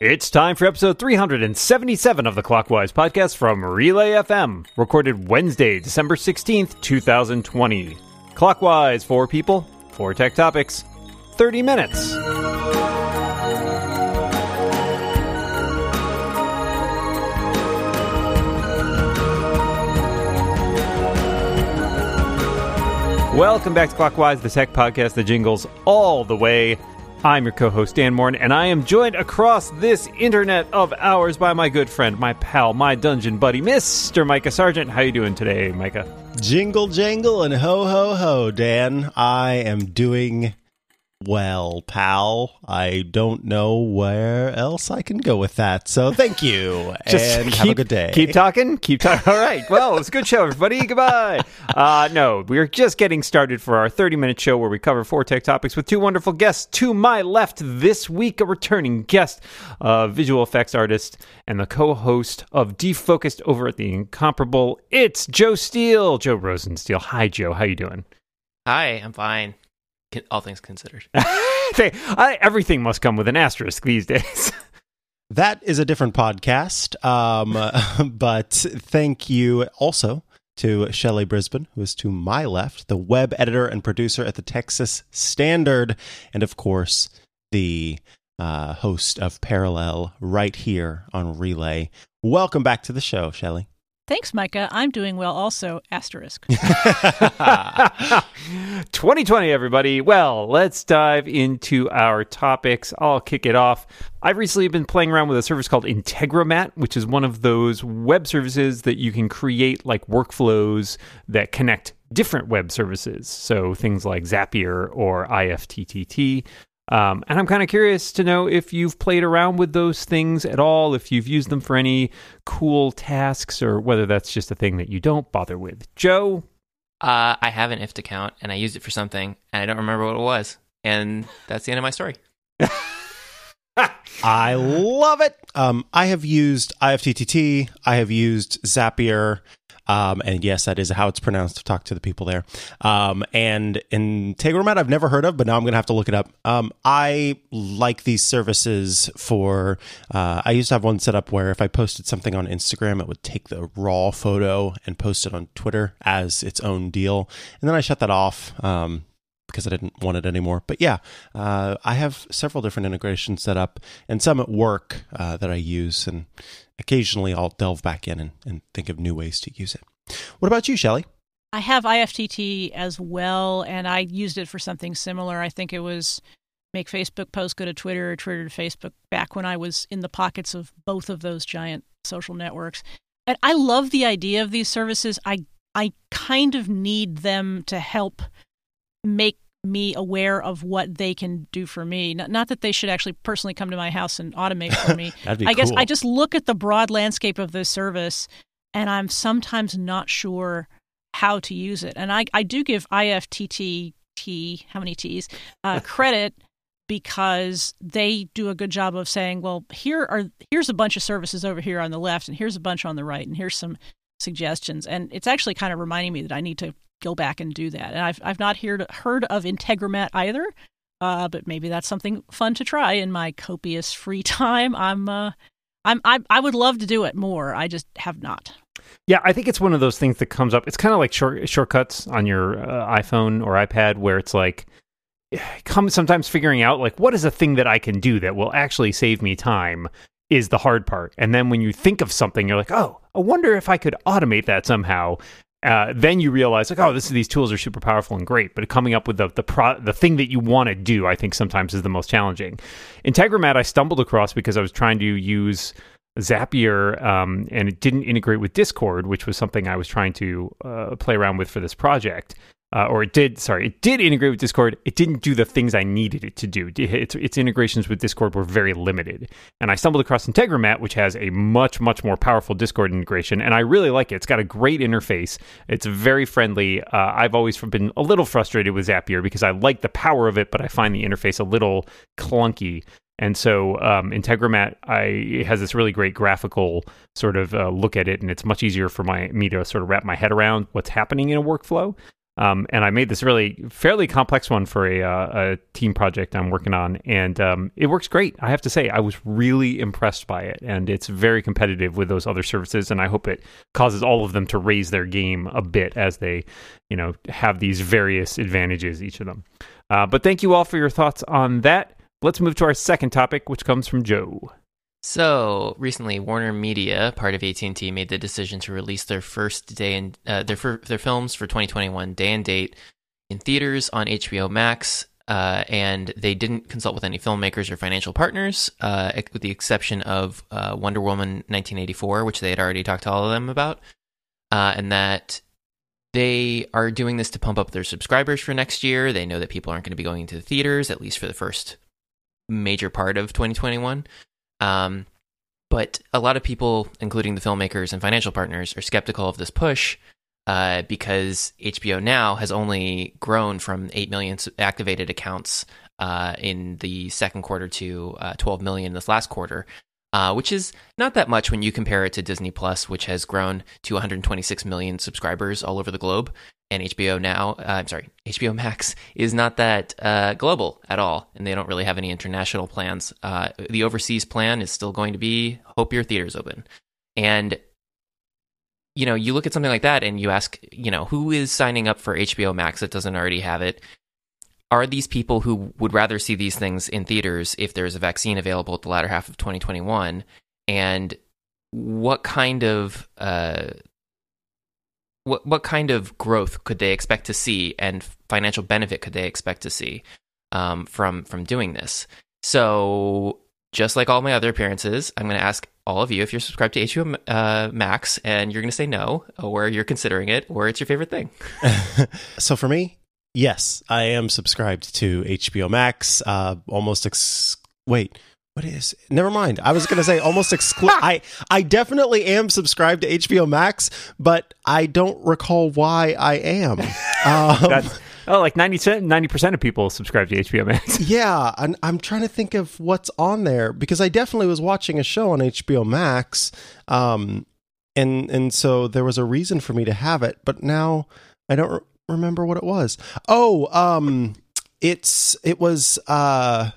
It's time for episode 377 of the Clockwise podcast from Relay FM, recorded Wednesday, December 16th, 2020. Clockwise, four people, four tech topics, 30 minutes. Welcome back to Clockwise, the tech podcast that jingles all the way. I'm your co-host Dan Moren, and I am joined across this internet of ours by my good friend, my pal, my dungeon buddy, Mr. Mikah Sargent. How you doing today, Mikah? Jingle jangle and ho ho ho, Dan. I am doing well, pal. I don't know where else I can go with that. So thank you and keep, have a good day. Keep talking. Keep talking. All right. Well, it's a good show, everybody. Goodbye. Uh, no, we're just getting started for our 30 minute show where we cover four tech topics with two wonderful guests. To my left this week, a returning guest, a visual effects artist, and the co host of Defocused over at the Incomparable. It's Joe Steele, Joe Rosensteel. Hi, Joe. How you doing? Hi, I'm fine. All things considered. They- I, everything must come with an asterisk these days. That is a different podcast. Um, but thank you also to Shelley Brisbane, who is to my left, the web editor and producer at the Texas Standard, and of course, the uh, host of Parallel right here on Relay. Welcome back to the show, Shelley. Thanks, Mikah. I'm doing well also, asterisk. 2020, everybody. Well, let's dive into our topics. I'll kick it off. I've recently been playing around with a service called Integromat, which is one of those web services that you can create like workflows that connect different web services. So things like Zapier or IFTTT. Um, and I'm kind of curious to know if you've played around with those things at all, if you've used them for any cool tasks, or whether that's just a thing that you don't bother with. Joe, Uh, I have an IFT account and I used it for something and I don't remember what it was. And that's the end of my story. I love it. Um, I have used IFTTT. I have used Zapier. Um, and yes, that is how it's pronounced. To Talk to the people there. Um, and in Integromat, I've never heard of, but now I'm going to have to look it up. Um, I like these services for. Uh, I used to have one set up where if I posted something on Instagram, it would take the raw photo and post it on Twitter as its own deal. And then I shut that off. Um, because I didn't want it anymore. But yeah, uh, I have several different integrations set up and some at work uh, that I use. And occasionally I'll delve back in and, and think of new ways to use it. What about you, Shelley? I have IFTT as well, and I used it for something similar. I think it was make Facebook post go to Twitter or Twitter to Facebook back when I was in the pockets of both of those giant social networks. And I love the idea of these services. I I kind of need them to help make me aware of what they can do for me. Not, not that they should actually personally come to my house and automate for me. I guess. I just look at the broad landscape of this service and I'm sometimes not sure how to use it. And I, I do give IFTTT, how many T's, uh, credit because they do a good job of saying, well, here are here's a bunch of services over here on the left and here's a bunch on the right and here's some suggestions. And it's actually kind of reminding me that I need to go back and do that. And I've I've not heard heard of Integromat either. Uh, but maybe that's something fun to try in my copious free time. I'm uh, I'm I, I would love to do it more. I just have not. Yeah, I think it's one of those things that comes up. It's kind of like short, shortcuts on your uh, iPhone or iPad, where it's like, come sometimes figuring out like what is a thing that I can do that will actually save me time is the hard part. And then when you think of something, you're like, oh, I wonder if I could automate that somehow. Uh, then you realize like, oh, this these tools are super powerful and great, but coming up with the the pro- the thing that you want to do, I think sometimes is the most challenging. Integromat, I stumbled across because I was trying to use Zapier, um, and it didn't integrate with Discord, which was something I was trying to uh, play around with for this project. Uh, or it did, sorry, it did integrate with Discord. It didn't do the things I needed it to do. Its, its integrations with Discord were very limited. And I stumbled across Integromat, which has a much, much more powerful Discord integration. And I really like it. It's got a great interface. It's very friendly. Uh, I've always been a little frustrated with Zapier because I like the power of it, but I find the interface a little clunky. And so um, Integromat I, has this really great graphical sort of uh, look at it, and it's much easier for my me to sort of wrap my head around what's happening in a workflow. Um, and I made this really fairly complex one for a, uh, a team project I'm working on, and um, it works great. I have to say, I was really impressed by it, and it's very competitive with those other services. And I hope it causes all of them to raise their game a bit as they, you know, have these various advantages each of them. Uh, but thank you all for your thoughts on that. Let's move to our second topic, which comes from Joe. So recently, Warner Media, part of AT and T, made the decision to release their first day and uh, their their films for 2021 day and date in theaters on HBO Max. Uh, and they didn't consult with any filmmakers or financial partners, uh, with the exception of uh, Wonder Woman 1984, which they had already talked to all of them about, uh, and that they are doing this to pump up their subscribers for next year. They know that people aren't going to be going into the theaters at least for the first major part of 2021. Um, but a lot of people, including the filmmakers and financial partners, are skeptical of this push uh, because HBO Now has only grown from 8 million activated accounts uh, in the second quarter to uh, 12 million this last quarter. Uh, which is not that much when you compare it to Disney Plus, which has grown to 126 million subscribers all over the globe and HBO now, uh, I'm sorry, HBO Max is not that uh, global at all, and they don't really have any international plans. Uh, the overseas plan is still going to be hope your theaters open, and you know you look at something like that and you ask, you know, who is signing up for HBO Max that doesn't already have it? Are these people who would rather see these things in theaters if there's a vaccine available at the latter half of 2021? And what kind of uh, what what kind of growth could they expect to see and financial benefit could they expect to see um, from from doing this? So just like all my other appearances, I'm going to ask all of you if you're subscribed to HBO uh, Max, and you're going to say no, or you're considering it, or it's your favorite thing. so for me, yes, I am subscribed to HBO Max. Uh, almost ex- wait what is never mind. I was going to say almost exclude i i definitely am subscribed to hbo max but i don't recall why i am. Um, oh like 90 90% of people subscribe to hbo max. Yeah and i'm trying to think of what's on there because i definitely was watching a show on hbo max um and and so there was a reason for me to have it but now i don't re- remember what it was. Oh um it's it was uh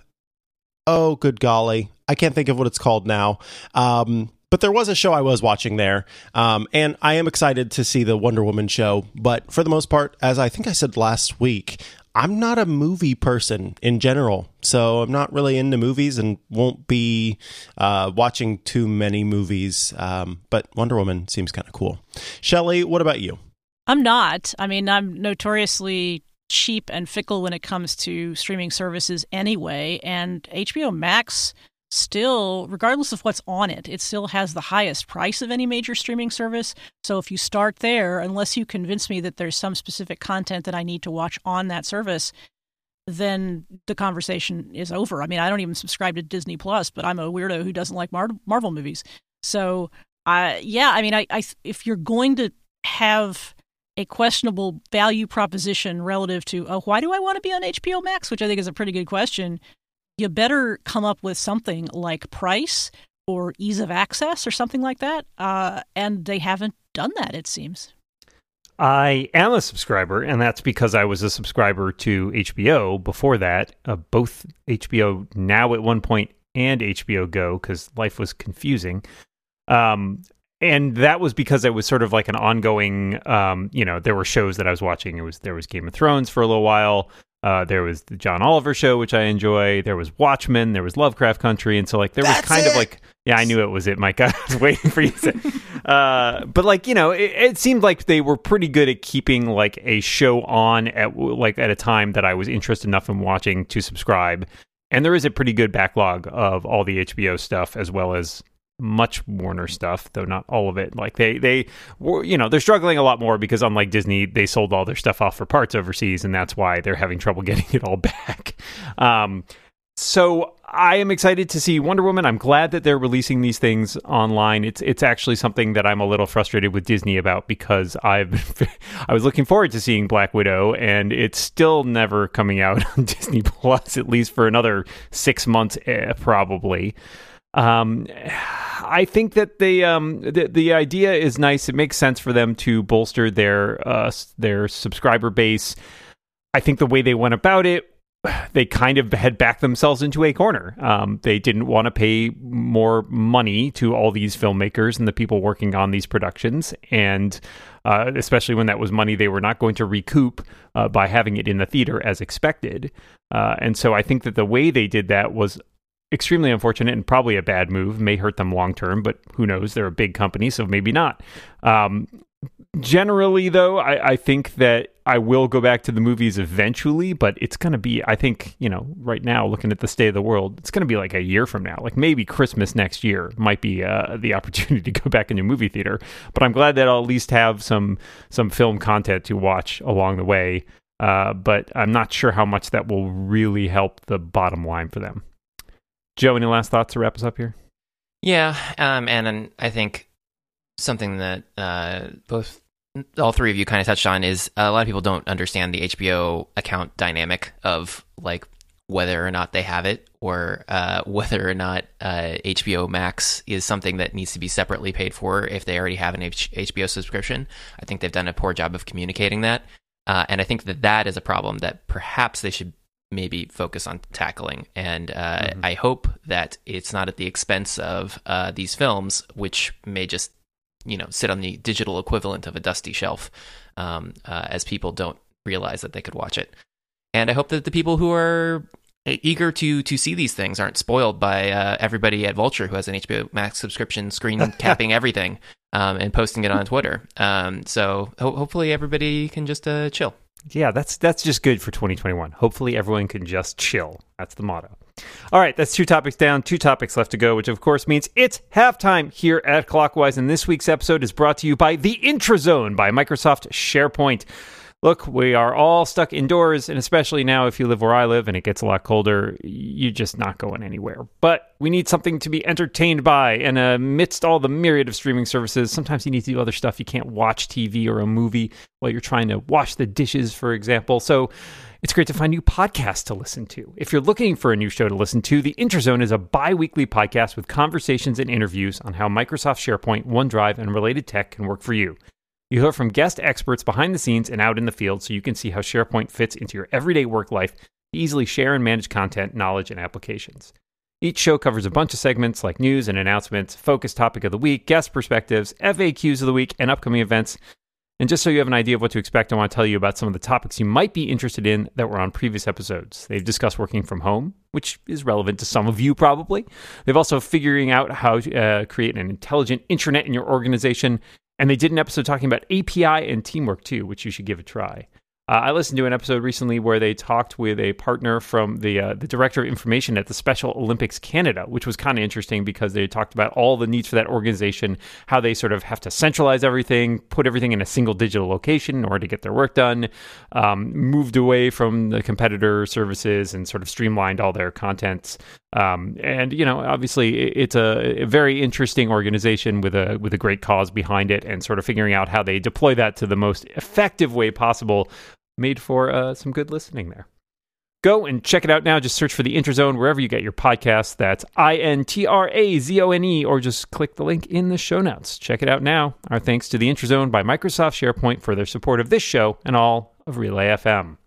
oh, good golly. I can't think of what it's called now. Um, but there was a show I was watching there, um, and I am excited to see the Wonder Woman show. But for the most part, as I think I said last week, I'm not a movie person in general, so I'm not really into movies and won't be uh, watching too many movies. Um, but Wonder Woman seems kind of cool. Shelley, what about you? I'm not. I mean, I'm notoriously cheap and fickle when it comes to streaming services anyway. And HBO Max still, regardless of what's on it, it still has the highest price of any major streaming service. So if you start there, unless you convince me that there's some specific content that I need to watch on that service, then the conversation is over. I mean, I don't even subscribe to Disney Plus, but I'm a weirdo who doesn't like Mar- Marvel movies. So, uh, yeah, I mean, I, I if you're going to have a questionable value proposition relative to, oh, why do I want to be on HBO Max? Which I think is a pretty good question. You better come up with something like price or ease of access or something like that. Uh, and they haven't done that, it seems. I am a subscriber, and that's because I was a subscriber to HBO before that, uh, both HBO Now at one point and HBO Go, because life was confusing. Um, and that was because it was sort of like an ongoing um, you know there were shows that i was watching. It was there was game of thrones for a little while. Uh, there was the john oliver show which i enjoy. There was watchmen. There was lovecraft country. And so like there was kind it. of like yeah i knew it was it mike. I was waiting for you to say. Uh, but like you know it, it seemed like they were pretty good at keeping like a show on at like at a time that i was interested enough in watching to subscribe. And there is a pretty good backlog of all the hbo stuff as well as much Warner stuff, though not all of it. Like they they were, you know, they're struggling a lot more because unlike Disney, they sold all their stuff off for parts overseas, and that's why they're having trouble getting it all back. Um, so I am excited to see Wonder Woman. I'm glad that they're releasing these things online. It's it's actually something that I'm a little frustrated with Disney about because I've I was looking forward to seeing Black Widow and it's still never coming out on Disney Plus at least for another 6 months eh, probably. Um, I think that the um the, the idea is nice. It makes sense for them to bolster their uh their subscriber base. I think the way they went about it, they kind of had backed themselves into a corner. Um, they didn't want to pay more money to all these filmmakers and the people working on these productions, and uh, especially when that was money they were not going to recoup uh, by having it in the theater as expected. Uh, and so I think that the way they did that was extremely unfortunate and probably a bad move. May hurt them long term, but who knows? They're a big company, so maybe not. Um, generally, though, I, I, think that I will go back to the movies eventually, but it's going to be, I think, you know, right now, looking at the state of the world, it's going to be like a year from now. Like maybe Christmas next year might be uh, the opportunity to go back into movie theater. But I'm glad that I'll at least have some some film content to watch along the way. Uh, but I'm not sure how much that will really help the bottom line for them. Joe, any last thoughts to wrap us up here? Yeah, um, and, and I think something that uh, both all three of you kind of touched on is a lot of people don't understand the HBO account dynamic of like whether or not they have it or uh, whether or not uh, HBO Max is something that needs to be separately paid for if they already have an H- HBO subscription. I think they've done a poor job of communicating that. Uh, and I think that that is a problem that perhaps they should maybe focus on tackling. And uh, mm-hmm. I hope that it's not at the expense of uh, these films, which may just you know sit on the digital equivalent of a dusty shelf, um, uh, as people don't realize that they could watch it. And I hope that the people who are eager to to see these things aren't spoiled by uh, everybody at Vulture who has an HBO Max subscription, screen capping everything um, and posting it on Twitter. Um, so ho- hopefully everybody can just uh, chill yeah, that's that's just good for 2021. Hopefully, everyone can just chill. That's the motto. All right, that's two topics down, two topics left to go, which of course means it's halftime here at Clockwise. And this week's episode is brought to you by the Intrazone by Microsoft SharePoint look, we are all stuck indoors, and especially now if you live where I live and it gets a lot colder, you're just not going anywhere. But we need something to be entertained by, and uh, amidst all the myriad of streaming services, sometimes you need to do other stuff. You can't watch TV or a movie while you're trying to wash the dishes, for example. So it's great to find new podcasts to listen to. If you're looking for a new show to listen to, The Intrazone is a bi weekly podcast with conversations and interviews on how Microsoft SharePoint, OneDrive, and related tech can work for you. You hear from guest experts behind the scenes and out in the field so you can see how SharePoint fits into your everyday work life to easily share and manage content, knowledge, and applications. Each show covers a bunch of segments like news and announcements, focus topic of the week, guest perspectives, FAQs of the week, and upcoming events. And just so you have an idea of what to expect, I want to tell you about some of the topics you might be interested in that were on previous episodes. They've discussed working from home, which is relevant to some of you probably. They've also figuring out how to uh, create an intelligent intranet in your organization and they did an episode talking about API and teamwork too, which you should give a try. Uh, I listened to an episode recently where they talked with a partner from the uh, the director of information at the Special Olympics Canada, which was kind of interesting because they talked about all the needs for that organization, how they sort of have to centralize everything, put everything in a single digital location in order to get their work done, um, moved away from the competitor services and sort of streamlined all their contents. Um, and you know, obviously, it's a, a very interesting organization with a with a great cause behind it, and sort of figuring out how they deploy that to the most effective way possible made for uh, some good listening there. Go and check it out now. Just search for the Intrazone wherever you get your podcasts. That's I N T R A Z O N E, or just click the link in the show notes. Check it out now. Our thanks to the Intrazone by Microsoft SharePoint for their support of this show and all of Relay FM.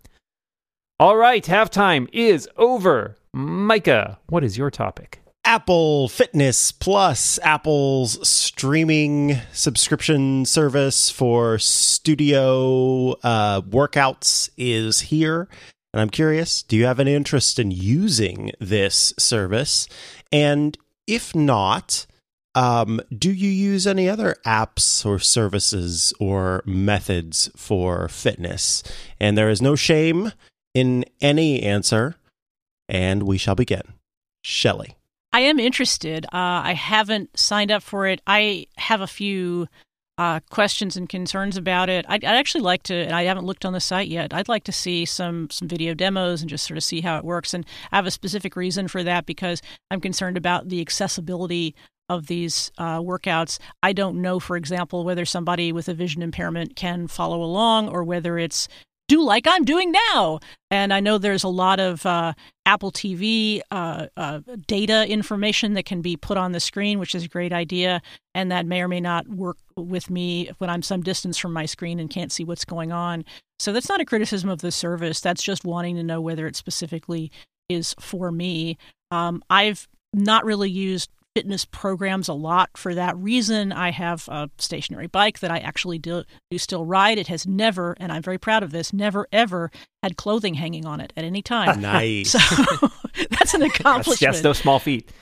All right, halftime is over. Micah, what is your topic? Apple Fitness Plus, Apple's streaming subscription service for studio uh, workouts, is here. And I'm curious do you have an interest in using this service? And if not, um, do you use any other apps or services or methods for fitness? And there is no shame in any answer. And we shall begin. Shelley. I am interested. Uh, I haven't signed up for it. I have a few uh, questions and concerns about it. I'd, I'd, actually like to, and I haven't looked on the site yet. I'd like to see some some video demos and just sort of see how it works. And I have a specific reason for that because I'm concerned about the accessibility of these uh, workouts. I don't know, for example, whether somebody with a vision impairment can follow along or whether it's do like I'm doing now. And I know there's a lot of uh, Apple TV uh, uh, data information that can be put on the screen, which is a great idea. And that may or may not work with me when I'm some distance from my screen and can't see what's going on. So that's not a criticism of the service. That's just wanting to know whether it specifically is for me. Um, I've not really used fitness programs a lot for that reason. I have a stationary bike that I actually do, do still ride. It has never, and I'm very proud of this, never ever had clothing hanging on it at any time. nice. So that's an accomplishment. Yes, those small feet.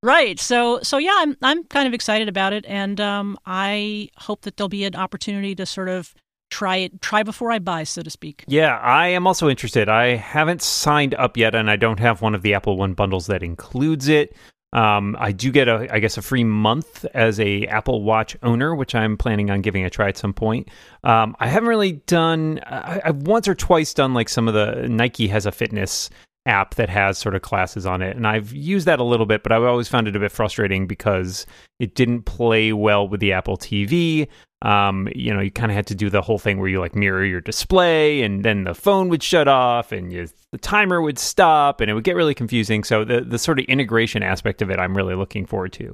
Right. So so yeah, I'm I'm kind of excited about it, and um, I hope that there'll be an opportunity to sort of try it try before I buy, so to speak. Yeah, I am also interested. I haven't signed up yet, and I don't have one of the Apple One bundles that includes it. Um, I do get a, I guess, a free month as a Apple Watch owner, which I'm planning on giving a try at some point. Um, I haven't really done. I, I've once or twice done like some of the Nike has a fitness app that has sort of classes on it, and I've used that a little bit, but I've always found it a bit frustrating because it didn't play well with the Apple TV. Um, you know, you kind of had to do the whole thing where you like mirror your display, and then the phone would shut off, and you, the timer would stop, and it would get really confusing. So the the sort of integration aspect of it, I'm really looking forward to.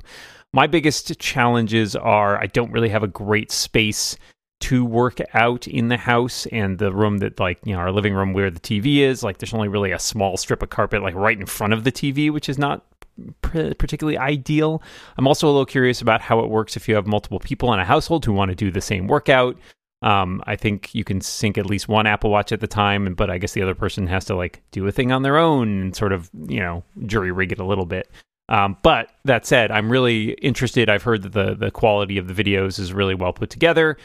My biggest challenges are I don't really have a great space to work out in the house and the room that like you know our living room where the TV is like there's only really a small strip of carpet like right in front of the TV which is not particularly ideal. I'm also a little curious about how it works if you have multiple people in a household who want to do the same workout. Um, I think you can sync at least one Apple Watch at the time, but I guess the other person has to like do a thing on their own and sort of you know jury rig it a little bit. Um, but that said, I'm really interested. I've heard that the the quality of the videos is really well put together.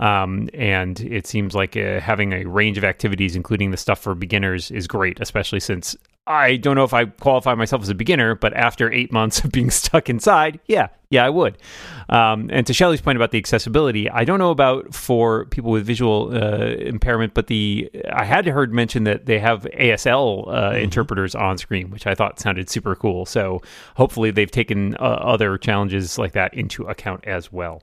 Um, and it seems like uh, having a range of activities, including the stuff for beginners, is great, especially since I don't know if I qualify myself as a beginner, but after eight months of being stuck inside, yeah, yeah, I would. Um, and to Shelley's point about the accessibility, I don't know about for people with visual uh, impairment, but the I had heard mention that they have ASL uh, mm-hmm. interpreters on screen, which I thought sounded super cool. So hopefully they've taken uh, other challenges like that into account as well.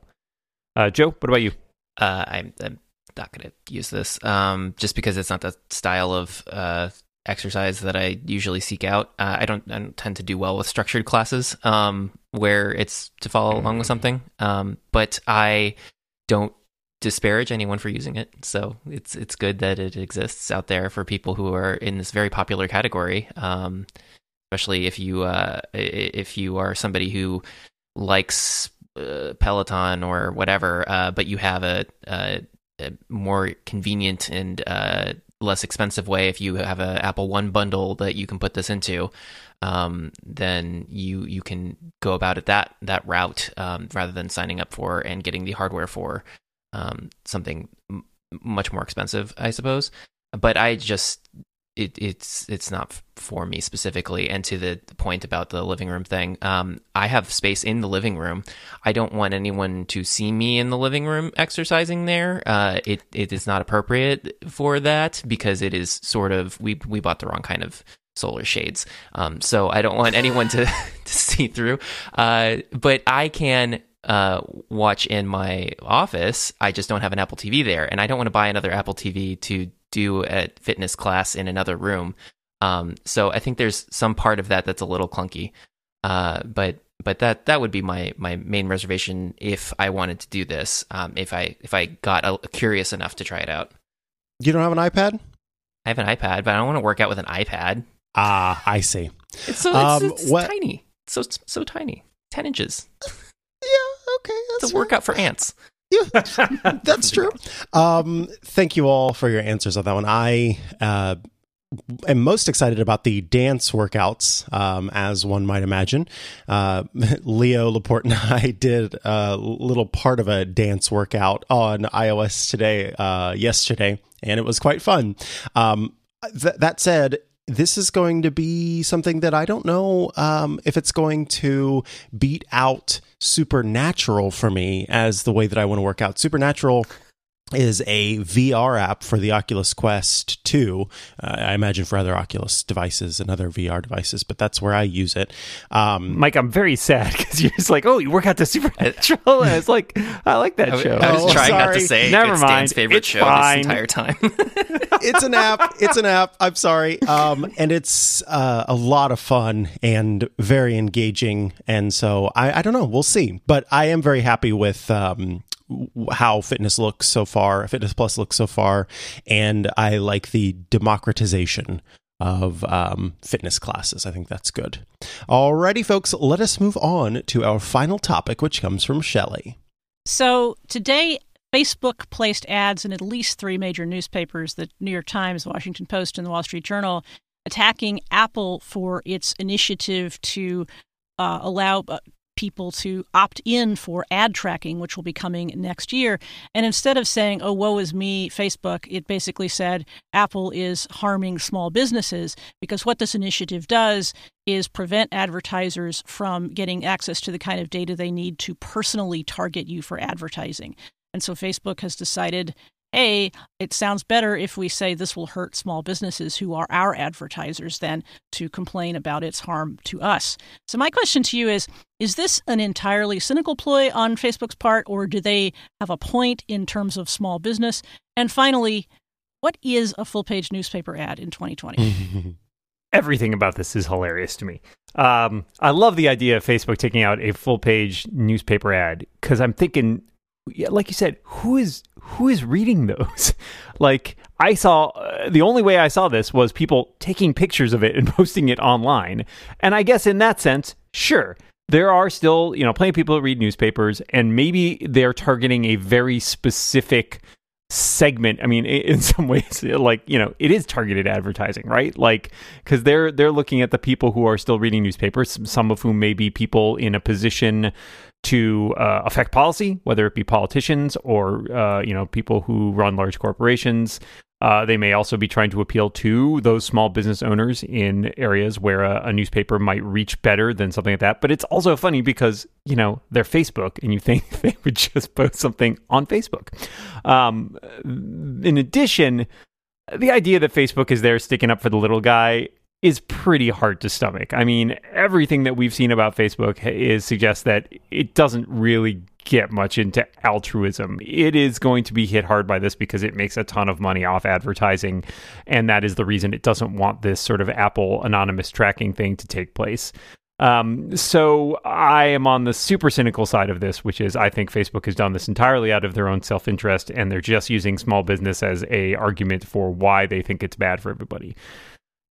Uh, Joe, what about you? Uh, I'm, I'm, not going to use this um, just because it's not the style of uh, exercise that I usually seek out. Uh, I, don't, I, don't, tend to do well with structured classes um, where it's to follow along with something, um, but I don't disparage anyone for using it. So it's it's good that it exists out there for people who are in this very popular category. Um, especially if you uh, if you are somebody who likes uh, Peloton or whatever, uh, but you have a, a, a more convenient and uh, less expensive way. If you have an Apple One bundle that you can put this into, um, then you you can go about it that that route um, rather than signing up for and getting the hardware for um, something m- much more expensive, I suppose. But I just it, it's it's not for me specifically. And to the point about the living room thing, um, I have space in the living room. I don't want anyone to see me in the living room exercising there. Uh, it it is not appropriate for that because it is sort of we we bought the wrong kind of solar shades. Um, so I don't want anyone to to see through. Uh, but I can uh, watch in my office. I just don't have an Apple TV there, and I don't want to buy another Apple TV to do a fitness class in another room. Um, so I think there's some part of that that's a little clunky. Uh, but but that that would be my my main reservation if I wanted to do this. Um, if I if I got a, curious enough to try it out. You don't have an iPad? I have an iPad, but I don't want to work out with an iPad. Ah, I see. It's so um, it's, it's tiny. It's so so tiny. Ten inches. Yeah. Okay. That's it's a workout for ants. Yeah, that's true. Um, thank you all for your answers on that one. I uh, am most excited about the dance workouts, um, as one might imagine. Uh, Leo Laporte and I did a little part of a dance workout on iOS today, uh, yesterday, and it was quite fun. Um, th- that said, this is going to be something that I don't know um, if it's going to beat out Supernatural for me as the way that I want to work out. Supernatural is a VR app for the Oculus Quest 2. Uh, I imagine for other Oculus devices and other VR devices, but that's where I use it. Um, Mike, I'm very sad because you're just like, oh, you work out the Supernatural. and it's like, I like that I, w- show. I was Oh, trying not to say Never it's mind. Dan's favorite It's show fine. this entire time. it's an app. It's an app. I'm sorry. Um, and it's uh, a lot of fun and very engaging. And so I, I don't know. We'll see. But I am very happy with um, w- how fitness looks so far. Fitness Plus looks so far, and I like the democratization of um, fitness classes. I think that's good. Alrighty, folks. Let us move on to our final topic, which comes from Shelley. So today, Facebook placed ads in at least three major newspapers the New York Times, the Washington Post, and the Wall Street Journal attacking Apple for its initiative to uh, allow uh, people to opt in for ad tracking, which will be coming next year. And instead of saying, oh, woe is me, Facebook, it basically said Apple is harming small businesses because what this initiative does is prevent advertisers from getting access to the kind of data they need to personally target you for advertising. And so Facebook has decided hey, it sounds better if we say this will hurt small businesses who are our advertisers than to complain about its harm to us. So, my question to you is Is this an entirely cynical ploy on Facebook's part, or do they have a point in terms of small business? And finally, what is a full page newspaper ad in 2020? everything about this is hilarious to me. Um, I love the idea of Facebook taking out a full page newspaper ad because I'm thinking, like you said, who is who is reading those? like I saw uh, the only way I saw this was people taking pictures of it and posting it online, and I guess in that sense, sure. There are still, you know, plenty of people that read newspapers, and maybe they're targeting a very specific segment i mean in some ways like you know it is targeted advertising right? Like because they're they're looking at the people who are still reading newspapers some of whom may be people in a position to uh, affect policy whether it be politicians or uh, you know people who run large corporations uh, they may also be trying to appeal to those small business owners in areas where a, a newspaper might reach better than something like that. But it's also funny because, you know, they're Facebook and you think they would just post something on Facebook. Um, in addition, the idea that Facebook is there sticking up for the little guy is pretty hard to stomach. I mean, everything that we've seen about Facebook is suggests that it doesn't really get much into altruism. It is going to be hit hard by this because it makes a ton of money off advertising and that is the reason it doesn't want this sort of Apple anonymous tracking thing to take place. Um, so I am on the super cynical side of this, which is I think Facebook has done this entirely out of their own self interest, and they're just using small business as a argument for why they think it's bad for everybody.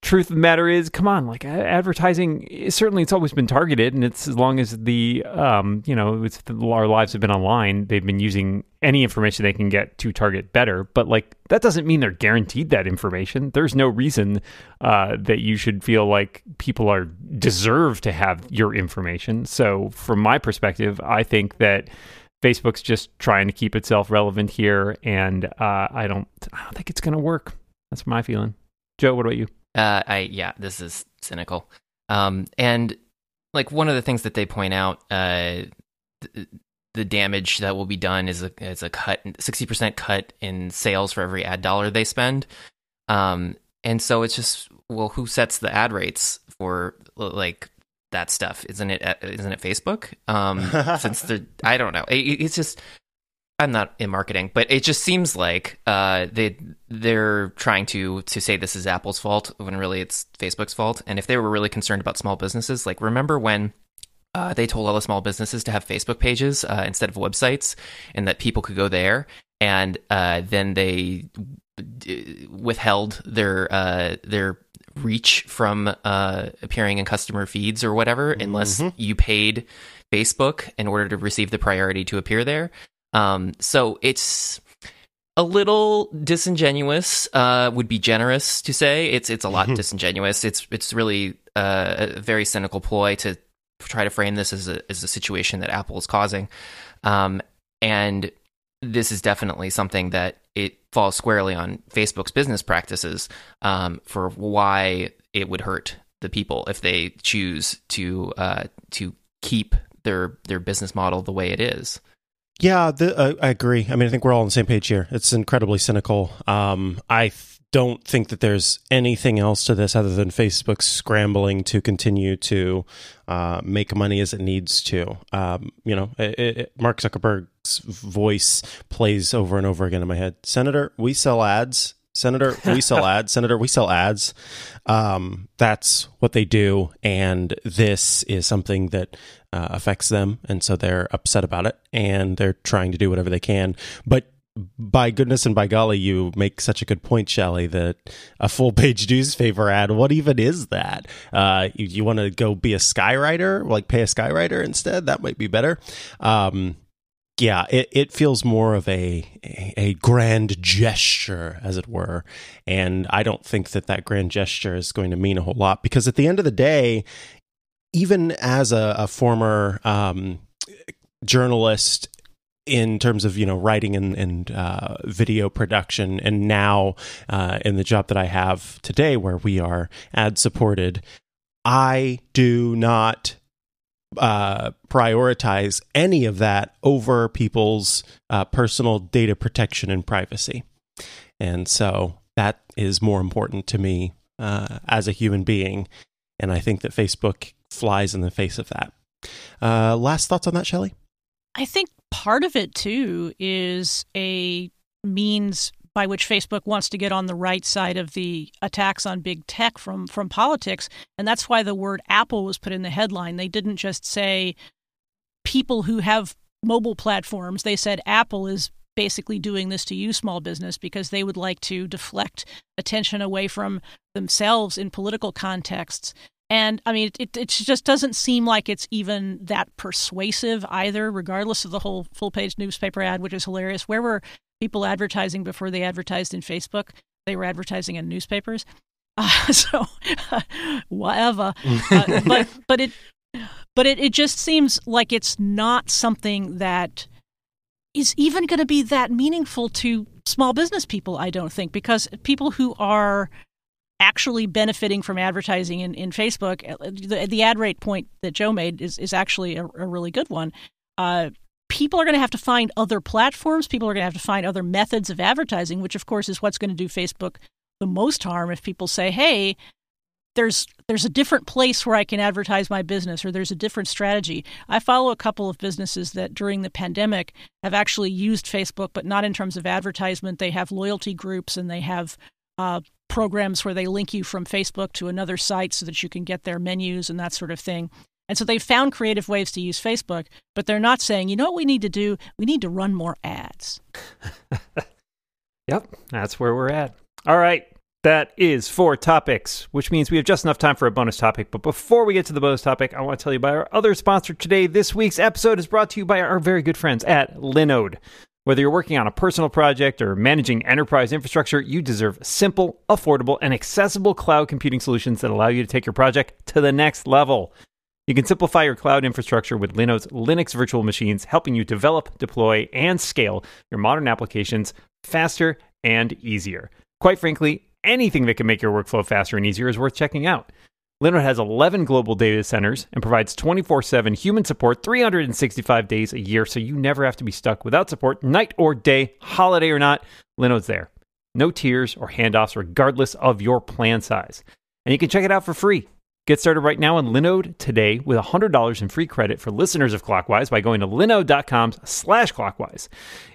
Truth of the matter is, come on, like advertising, certainly it's always been targeted, and it's as long as the, um, you know, it's our lives have been online, they've been using any information they can get to target better. But like that doesn't mean they're guaranteed that information. There's no reason uh, that you should feel like people are deserve to have your information. So from my perspective, I think that Facebook's just trying to keep itself relevant here, and uh, I don't, I don't think it's going to work. That's my feeling. Joe, what about you? Uh, I yeah, this is cynical. Um, and like one of the things that they point out, uh, th- the damage that will be done is a is a cut, sixty percent cut in sales for every ad dollar they spend. Um, and so it's just well, who sets the ad rates for like that stuff? Isn't it uh, isn't it Facebook? Um, since the I don't know, It- it's just I'm not in marketing, but it just seems like uh, they they're trying to to say this is Apple's fault when really it's Facebook's fault. And if they were really concerned about small businesses, like remember when uh, they told all the small businesses to have Facebook pages uh, instead of websites, and that people could go there, and uh, then they d- withheld their uh, their reach from uh, appearing in customer feeds or whatever, unless Mhm. you paid Facebook in order to receive the priority to appear there. Um, so it's a little disingenuous. Uh, would be generous to say it's it's a lot disingenuous. It's it's really uh, a very cynical ploy to try to frame this as a as a situation that Apple is causing, um, and this is definitely something that it falls squarely on Facebook's business practices um, for why it would hurt the people if they choose to uh, to keep their their business model the way it is. Yeah, the, uh, I agree. I mean, I think we're all on the same page here. It's incredibly cynical. Um, I th- don't think that there's anything else to this other than Facebook scrambling to continue to uh, make money as it needs to. Um, you know, it, it, Mark Zuckerberg's voice plays over and over again in my head. Senator, we sell ads. Senator, we sell ads. Senator, we sell ads. Um, that's what they do, and this is something that uh, affects them, and so they're upset about it, and they're trying to do whatever they can. But by goodness and by golly, you make such a good point, Shelley, that a full page newspaper ad, what even is that? Uh, you, you want to go be a skywriter, like pay a skywriter instead? That might be better. Um, yeah, it, it feels more of a, a, a grand gesture, as it were, and I don't think that that grand gesture is going to mean a whole lot because at the end of the day, even as a, a former um, journalist in terms of you know writing and, and uh, video production, and now uh, in the job that I have today, where we are ad supported, I do not uh, prioritize any of that over people's uh, personal data protection and privacy, and so that is more important to me uh, as a human being, and I think that Facebook flies in the face of that. Uh, last thoughts on that, Shelley? I think part of it too is a means by which Facebook wants to get on the right side of the attacks on big tech from from politics, and that's why the word Apple was put in the headline. They didn't just say people who have mobile platforms. They said Apple is basically doing this to you small business because they would like to deflect attention away from themselves in political contexts and I mean, it, it just doesn't seem like it's even that persuasive either, regardless of the whole full page newspaper ad, which is hilarious. Where were people advertising before they advertised in Facebook? They were advertising in newspapers. Uh, so, whatever. uh, but but it but it, it just seems like it's not something that is even going to be that meaningful to small business people. I don't think because people who are actually benefiting from advertising in, in Facebook, uh, the, the ad rate point that Joe made is, is actually a, a really good one. Uh, people are going to have to find other platforms. People are going to have to find other methods of advertising, which, of course, is what's going to do Facebook the most harm if people say, hey, there's there's a different place where I can advertise my business or there's a different strategy. I follow a couple of businesses that during the pandemic have actually used Facebook, but not in terms of advertisement. They have loyalty groups and they have uh, programs where they link you from Facebook to another site so that you can get their menus and that sort of thing. And so they've found creative ways to use Facebook, but they're not saying, you know what we need to do? We need to run more ads. yep, that's where we're at. All right. That is four topics, which means we have just enough time for a bonus topic. But before we get to the bonus topic, I want to tell you about our other sponsor today. This week's episode is brought to you by our very good friends at Linode. Whether you're working on a personal project or managing enterprise infrastructure, you deserve simple, affordable, and accessible cloud computing solutions that allow you to take your project to the next level. You can simplify your cloud infrastructure with Linode's Linux virtual machines, helping you develop, deploy, and scale your modern applications faster and easier. Quite frankly, anything that can make your workflow faster and easier is worth checking out. Linode has 11 global data centers and provides 24 7 human support 365 days a year, so you never have to be stuck without support, night or day, holiday or not. Linode's there. No tiers or handoffs, regardless of your plan size. And you can check it out for free Get started right now on Linode today with $100 in free credit for listeners of Clockwise by going to linode.com slash clockwise.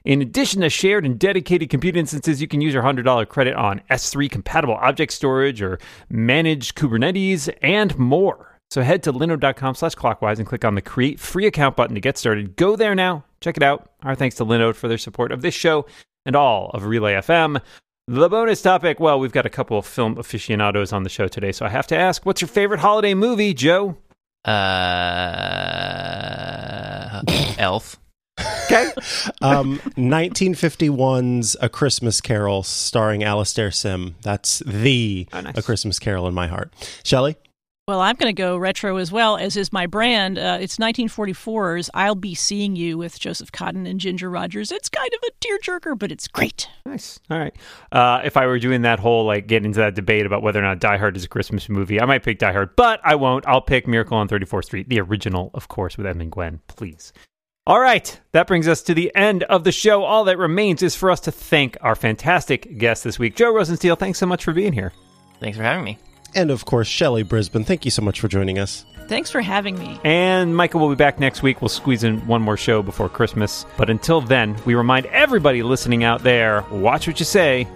In addition to shared and dedicated compute instances, you can use your $100 credit on S3 compatible object storage or managed Kubernetes and more. So head to linode.com slash clockwise and click on the create free account button to get started. Go there now. Check it out. Our thanks to Linode for their support of this show and all of Relay FM. The bonus topic. Well, we've got a couple of film aficionados on the show today, so I have to ask, what's your favorite holiday movie, Joe? Uh, Elf. Okay. um, 1951's A Christmas Carol, starring Alastair Sim. That's the oh, nice. A Christmas Carol in my heart. Shelley? Well, I'm going to go retro as well, as is my brand. Uh, it's 1944's I'll Be Seeing You with Joseph Cotten and Ginger Rogers. It's kind of a tearjerker, but it's great. Nice. All right. Uh, if I were doing that whole, like, get into that debate about whether or not Die Hard is a Christmas movie, I might pick Die Hard, but I won't. I'll pick Miracle on 34th Street, the original, of course, with Edmund Gwenn. Please. All right, that brings us to the end of the show. All that remains is for us to thank our fantastic guest this week, Joe Rosensteel. Thanks so much for being here. Thanks for having me. And of course, Shelley Brisbane. Thank you so much for joining us. Thanks for having me. And Michael will be back next week. We'll squeeze in one more show before Christmas. But until then, we remind everybody listening out there watch what you say,